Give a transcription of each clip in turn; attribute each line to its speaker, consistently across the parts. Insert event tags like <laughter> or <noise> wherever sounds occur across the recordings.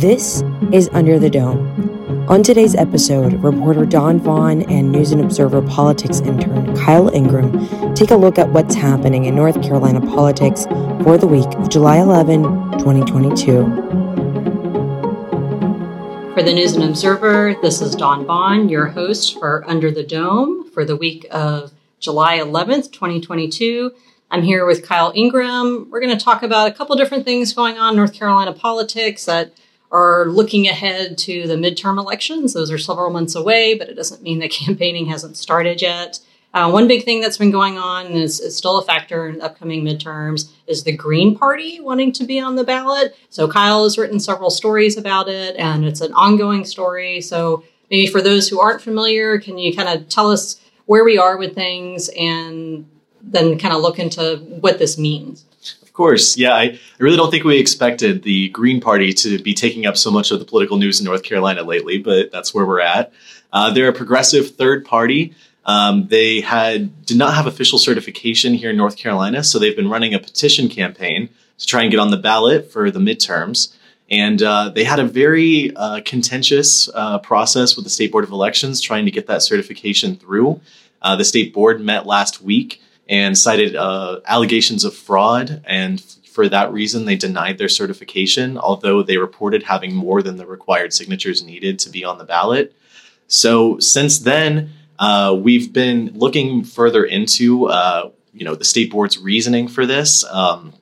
Speaker 1: This is Under the Dome. On today's episode, reporter Dawn Vaughan and News and Observer politics intern Kyle Ingram take a look at what's happening in North Carolina politics for the week of July 11, 2022.
Speaker 2: For the News and Observer, this is Dawn Vaughan, your host for Under the Dome for the week of July 11th, 2022. I'm here with Kyle Ingram. We're going to talk about a couple different things going on in North Carolina politics that are looking ahead to the midterm elections. Those are several months away, but it doesn't mean that <laughs> campaigning hasn't started yet. Uh, one big thing that's been going on and is, is still a factor in upcoming midterms is the Green Party wanting to be on the ballot. So Kyle has written several stories about it, and it's an ongoing story. So maybe for those who aren't familiar, can you kind of tell us where we are with things and then kind of look into what this means?
Speaker 3: Of course. Yeah, I, I really don't think we expected the Green Party to be taking up so much of the political news in North Carolina lately, but that's where we're at. Uh, they're a progressive third party. Um, they had did not have official certification here in North Carolina, so they've been running a petition campaign to try and get on the ballot for the midterms. And uh, they had a very uh, contentious uh, process with the State Board of Elections trying to get that certification through. Uh, the state board met last week and cited uh, allegations of fraud. And for that reason, they denied their certification, although they reported having more than the required signatures needed to be on the ballot. So since then, uh, we've been looking further into, uh, you know, the state board's reasoning for this, um,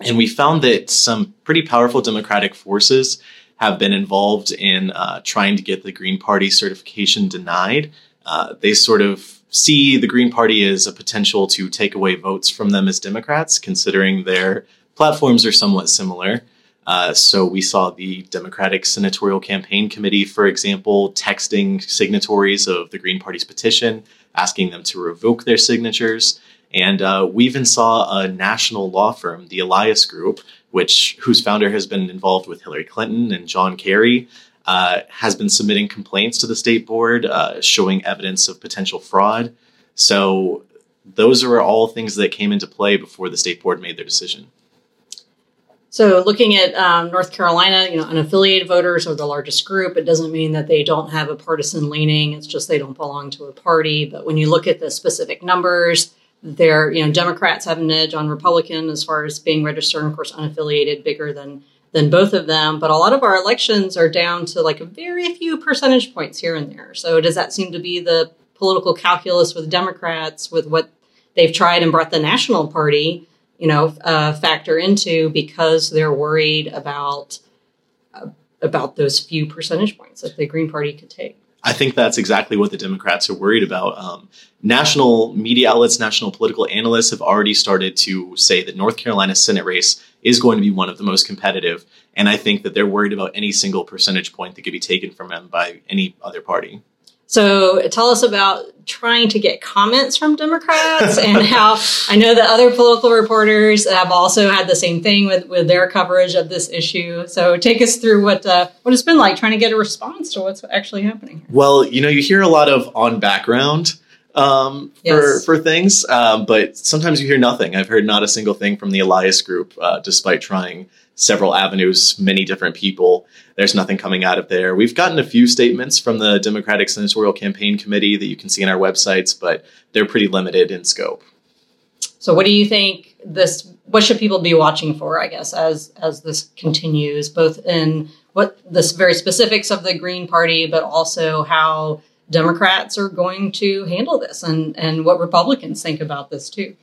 Speaker 3: and we found that some pretty powerful Democratic forces have been involved in uh, trying to get the Green Party certification denied. Uh, they sort of see the Green Party as a potential to take away votes from them as Democrats, considering their platforms are somewhat similar. Uh, so we saw the Democratic Senatorial Campaign Committee, for example, texting signatories of the Green Party's petition, asking them to revoke their signatures. And uh, we even saw a national law firm, the Elias Group, which whose founder has been involved with Hillary Clinton and John Kerry, uh, has been submitting complaints to the state board, uh, showing evidence of potential fraud. So those are all things that came into play before the state board made their decision.
Speaker 2: So, looking at um, North Carolina, you know, unaffiliated voters are the largest group. It doesn't mean that they don't have a partisan leaning. It's just they don't belong to a party. But when you look at the specific numbers, they're, you know, Democrats have an edge on Republican as far as being registered, and of course, unaffiliated, bigger than than both of them. But a lot of our elections are down to like a very few percentage points here and there. So, does that seem to be the political calculus with Democrats with what they've tried and brought the national party? you know, uh, factor into because they're worried about uh, about those few percentage points that the Green Party could take.
Speaker 3: I think that's exactly what the Democrats are worried about. Um, national media outlets, national political analysts have already started to say that North Carolina Senate race is going to be one of the most competitive. And I think that they're worried about any single percentage point that could be taken from them by any other party.
Speaker 2: So tell us about trying to get comments from Democrats and how <laughs> I know that other political reporters have also had the same thing with, with their coverage of this issue. So take us through what uh, what it's been like trying to get a response to what's actually happening.
Speaker 3: Well, you know, you hear a lot of on background um, for yes. for things, um, but sometimes you hear nothing. I've heard not a single thing from the Elias Group, uh, despite trying several avenues, many different people. There's nothing coming out of there. We've gotten a few statements from the Democratic Senatorial Campaign Committee that you can see on our websites, but they're pretty limited in scope.
Speaker 2: So, what do you think this? What should people be watching for? I guess as as this continues, both in what the very specifics of the Green Party, but also how Democrats are going to handle this, and and what Republicans think about this too.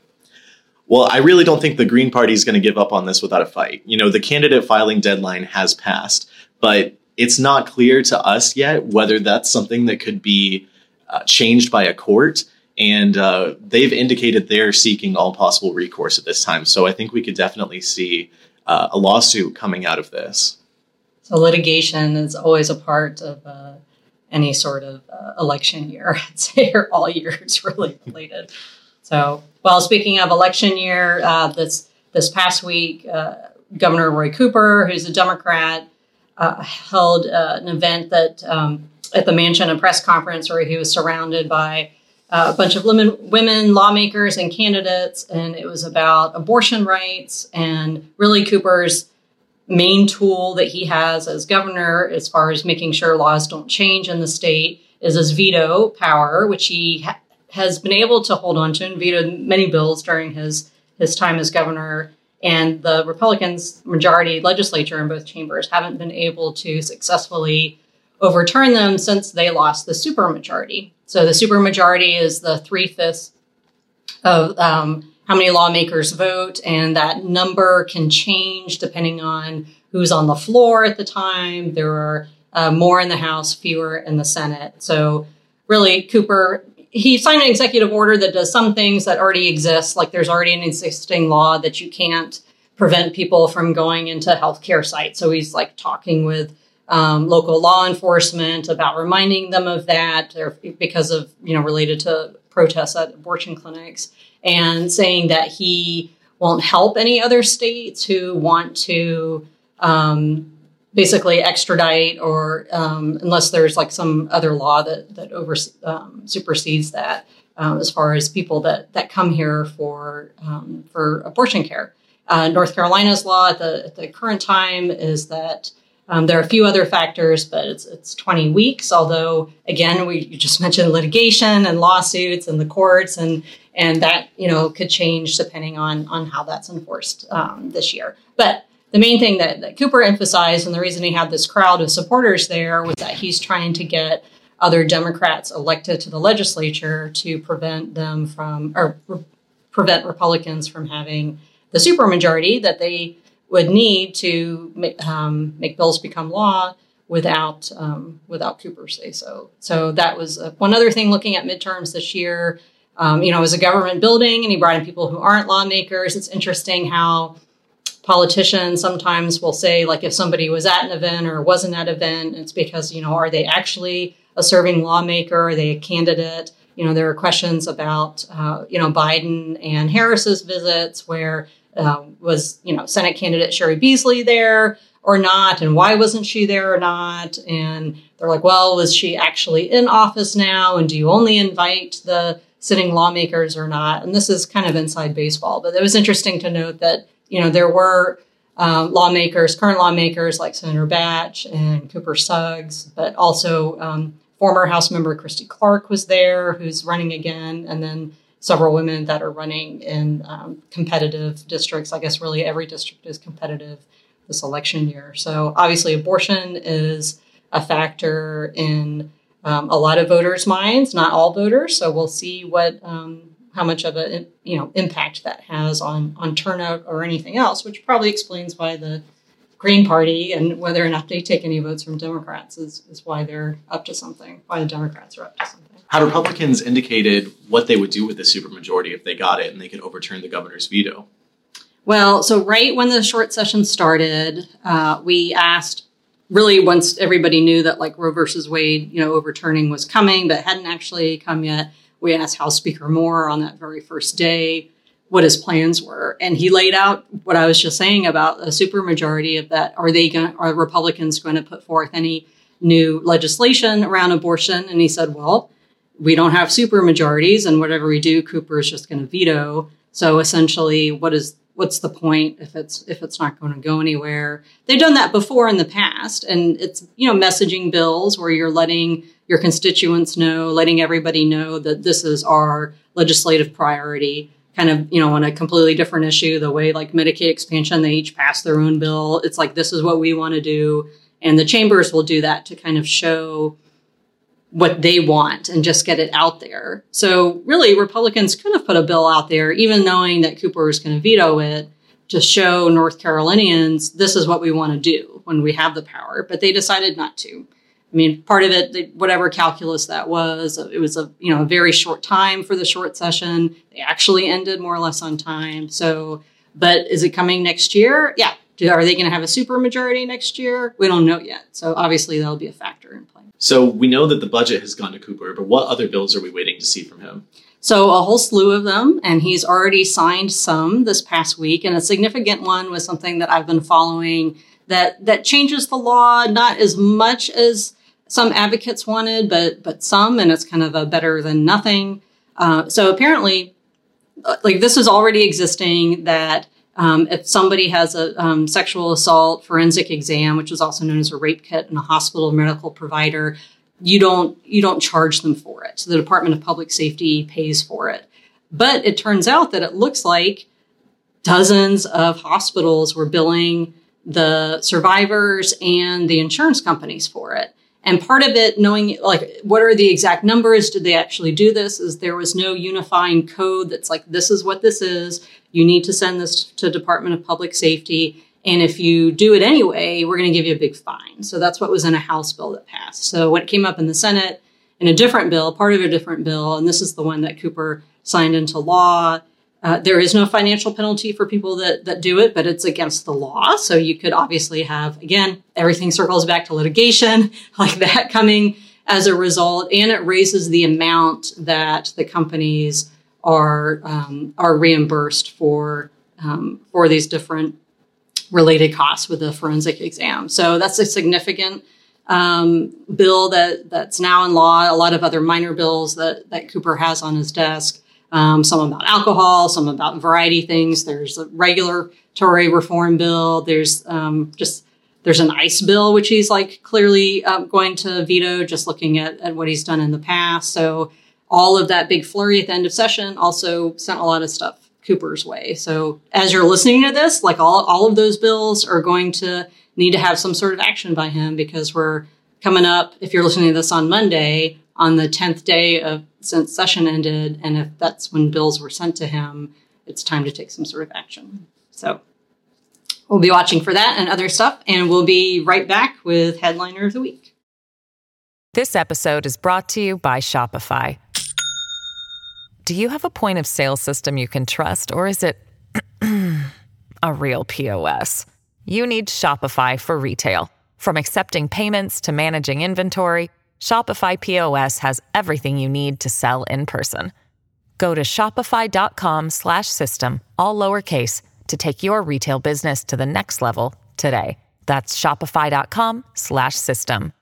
Speaker 3: Well, I really don't think the Green Party is going to give up on this without a fight. You know, the candidate filing deadline has passed, but it's not clear to us yet whether that's something that could be uh, changed by a court. and uh, they've indicated they're seeking all possible recourse at this time. So I think we could definitely see uh, a lawsuit coming out of this.
Speaker 2: So litigation is always a part of uh, any sort of uh, election year. <laughs> I'd say or all years <laughs> really related. So, well, speaking of election year, uh, this this past week, uh, Governor Roy Cooper, who's a Democrat, held an event that um, at the mansion, a press conference where he was surrounded by uh, a bunch of women, women lawmakers and candidates, and it was about abortion rights and really Cooper's main tool that he has as governor, as far as making sure laws don't change in the state, is his veto power, which he ha- has been able to hold on to and vetoed many bills during his his time as governor. And the Republicans' majority legislature in both chambers haven't been able to successfully overturn them since they lost the supermajority. So the supermajority is the three fifths of um, how many lawmakers vote, and that number can change depending on who's on the floor at the time. There are uh, more in the House, fewer in the Senate. So really, Cooper he signed an executive order that does some things that already exist, like there's already an existing law that you can't prevent people from going into healthcare sites. So he's like talking with um, local law enforcement about reminding them of that because of, you know, related to protests at abortion clinics and saying that he won't help any other states who want to um, basically extradite or um, unless there's like some other law that, that over, um, supersedes that um, as far as people that, that come here for, um, for abortion care. Uh, North Carolina's law at the, at the current time is that um, there are a few other factors, but it's, it's 20 weeks. Although, again, we you just mentioned litigation and lawsuits and the courts, and and that you know could change depending on on how that's enforced um, this year. But the main thing that, that Cooper emphasized, and the reason he had this crowd of supporters there, was that he's trying to get other Democrats elected to the legislature to prevent them from or re- prevent Republicans from having the supermajority that they would need to make, um, make bills become law without um, without Cooper say so. So that was uh, one other thing. Looking at midterms this year, um, you know, it was a government building, and he brought in people who aren't lawmakers. It's interesting how politicians sometimes will say, like, if somebody was at an event or wasn't at an event, it's because you know, are they actually a serving lawmaker? Are they a candidate? You know, there are questions about uh, you know Biden and Harris's visits where uh, was you know Senate candidate Cheri Beasley there or not, and why wasn't she there or not? And they're like, well, was she actually in office now? And do you only invite the sitting lawmakers or not? And this is kind of inside baseball, but it was interesting to note that you know there were um, lawmakers, current lawmakers like Senator Batch and Cooper Suggs, but also um, former House member Christy Clark was there, who's running again, and then several women that are running in um, competitive districts. I guess really every district is competitive this election year. So obviously, abortion is a factor in um, a lot of voters' minds, not all voters. So we'll see what um, how much of a you know impact that has on on turnout or anything else, which probably explains why the Green Party and whether or not they take any votes from Democrats is, is why they're up to something, why the Democrats are up to something
Speaker 3: had Republicans indicated what they would do with the supermajority if they got it and they could overturn the governor's veto?
Speaker 2: Well, so right when the short session started, uh, we asked really once everybody knew that like Roe versus Wade, you know, overturning was coming, but hadn't actually come yet. We asked House Speaker Moore on that very first day what his plans were, and he laid out what I was just saying about a supermajority of that. Are they going? Are Republicans going to put forth any new legislation around abortion? And he said, well we don't have super majorities, and whatever we do, Cooper is just going to veto. So essentially, what is what's the point if it's if it's not going to go anywhere? They've done that before in the past, and it's you know messaging bills where you're letting your constituents know, letting everybody know that this is our legislative priority. Kind of, you know, on a completely different issue, the way like Medicaid expansion, they each pass their own bill. It's like this is what we want to do, and the chambers will do that to kind of show what they want and just get it out there. So really, Republicans could have put a bill out there, even knowing that Cooper was going to veto it, to show North Carolinians this is what we want to do when we have the power. But they decided not to. I mean, part of it, whatever calculus that was, it was a you know a very short time for the short session. They actually ended more or less on time. So, but is it coming next year? Yeah. Are they going to have a super majority next year? We don't know yet. So obviously that'll be a factor in play.
Speaker 3: So we know that the budget has gone to Cooper, but what other bills are we waiting to see from him?
Speaker 2: So a whole slew of them, and he's already signed some this past week. And a significant one was something that I've been following that that changes the law, not as much as some advocates wanted, but but some, and it's kind of a better than nothing. Uh, so apparently, uh, like this is already existing. That um, if somebody has a um, sexual assault forensic exam, which is also known as a rape kit in a hospital medical provider, you don't you don't charge them for it. So the Department of Public Safety pays for it. But it turns out that it looks like dozens of hospitals were billing the survivors and the insurance companies for it. And part of it, knowing like what are the exact numbers, did they actually do this? Is there was no unifying code that's like, this is what this is. You need to send this to Department of Public Safety. And if you do it anyway, we're going to give you a big fine. So that's what was in a House bill that passed. So when it came up in the Senate in a different bill, part of a different bill, and this is the one that Cooper signed into law, uh, there is no financial penalty for people that, that do it, but it's against the law. So you could obviously have, again, everything circles back to litigation <laughs> like that coming as a result, and it raises the amount that the companies are um, are reimbursed for um, for these different related costs with the forensic exam. So that's a significant um, bill that that's now in law. A lot of other minor bills that that Cooper has on his desk um, some about alcohol, some about variety things. There's a regulatory reform bill. There's um, just there's an ICE bill which he's like clearly uh, going to veto, just looking at, at what he's done in the past. So all of that big flurry at the end of session also sent a lot of stuff Cooper's way. So as you're listening to this, like all all of those bills are going to need to have some sort of action by him because we're coming up. If you're listening to this on Monday, on the 10th day of since session ended, and if that's when bills were sent to him, it's time to take some sort of action. So we'll be watching for that and other stuff, and we'll be right back with Headliner of the Week.
Speaker 4: This episode is brought to you by Shopify. Do you have a point of sale system you can trust, or is it <clears throat> a real POS? You need Shopify for retail. From accepting payments to managing inventory, Shopify POS has everything you need to sell in person. Go to shopify.com/system all lowercase to take your retail business to the next level today. That's shopify.com/system.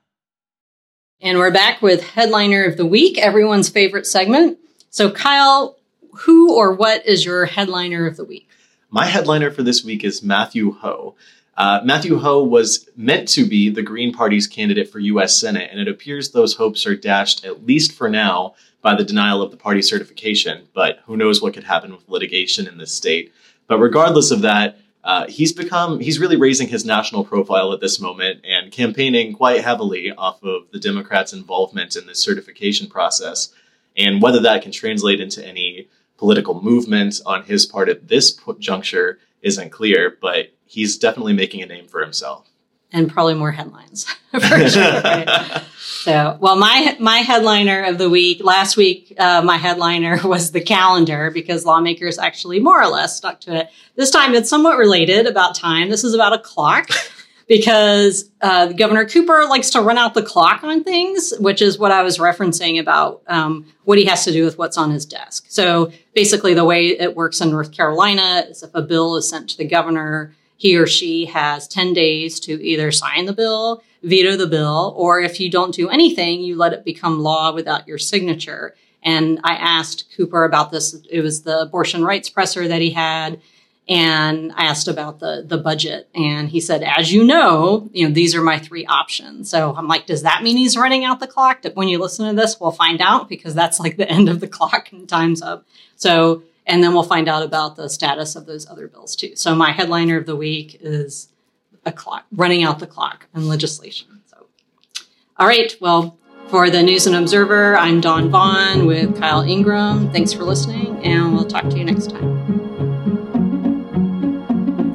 Speaker 2: And we're back with headliner of the week, everyone's favorite segment. So Kyle, who or what is your headliner of the week?
Speaker 3: My headliner for this week is Matthew Hoh. Uh, Matthew Hoh was meant to be the Green Party's candidate for U.S. Senate, and it appears those hopes are dashed, at least for now, by the denial of the party certification. But who knows what could happen with litigation in this state. But regardless of that, uh, he's become he's really raising his national profile at this moment and campaigning quite heavily off of the Democrats' involvement in this certification process. And whether that can translate into any political movement on his part at this juncture isn't clear, but he's definitely making a name for himself.
Speaker 2: And probably more headlines <laughs> for sure. Right? so, well, my my headliner of the week last week, uh, my headliner <laughs> was the calendar because lawmakers actually more or less stuck to it. This time, it's somewhat related about time. This is about a clock. <laughs> because uh, Governor Cooper likes to run out the clock on things, which is what I was referencing about um, what he has to do with what's on his desk. So basically, the way it works in North Carolina is if a bill is sent to the governor, he or she has 10 days to either sign the bill, veto the bill, or if you don't do anything, you let it become law without your signature. And I asked Cooper about this. It was the abortion rights presser that he had and I asked about the the budget, and he said, "As you know, you know these are my three options." So I'm like, "Does that mean he's running out the clock?" When you listen to this, we'll find out because that's like the end of the clock and time's up. So, and then we'll find out about the status of those other bills too. So my headliner of the week is a clock running out the clock and legislation. So, all right, well. For the News and Observer, I'm Dawn Vaughan with Kyle Ingram. Thanks for listening, and we'll talk to you next time.